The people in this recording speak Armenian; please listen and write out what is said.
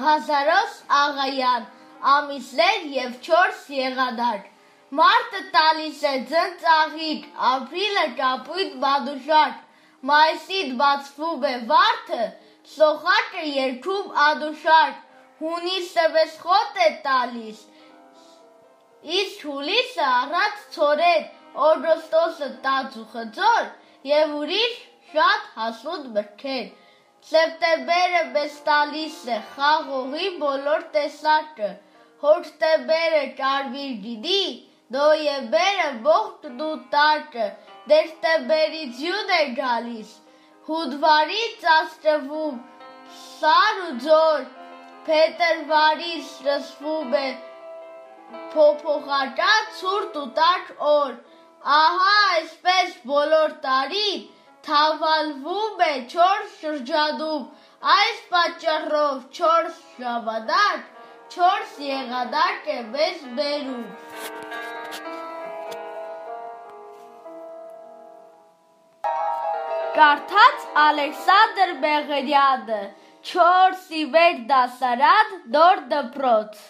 Ղազարոս Աղայան ամիսներ եւ 4 եղադար Մարտը տալիս է ձնծաղիկ, ապրիլը ճապույտ բադուշակ, մայիսիդ բացվում է վարդը, սոխակը երկում ադուշակ, հունիսը վեսխոտ է տալիս, իսկ հուլիսը առած ցորեն, օգոստոսը տաց ու խծոր եւ ուրիշ շատ հասուն մրգեր։ Սեպտեմբերը մեզ տալիս է խաղողի բոլոր տեսակը, հոկտեմբերը ճարվիր գիդի, նոյեմբերը ողջ դու տակը, դեկտեմբերից յուն է գալիս, հունվարից աստրվում սար ու ձոր, փետրվարից լսվում է փոփոխական ցուրտ ու տաք օր, ահա այսպես բոլոր տարին թավալվում է չորս շրջանում, այս պատճառով չորս ժամանակ, չորս եղանակ է մեզ բերում։ Կարդաց Ալեքսանդր Մեղրյանը 4 իվեր դասարան նոր դպրոց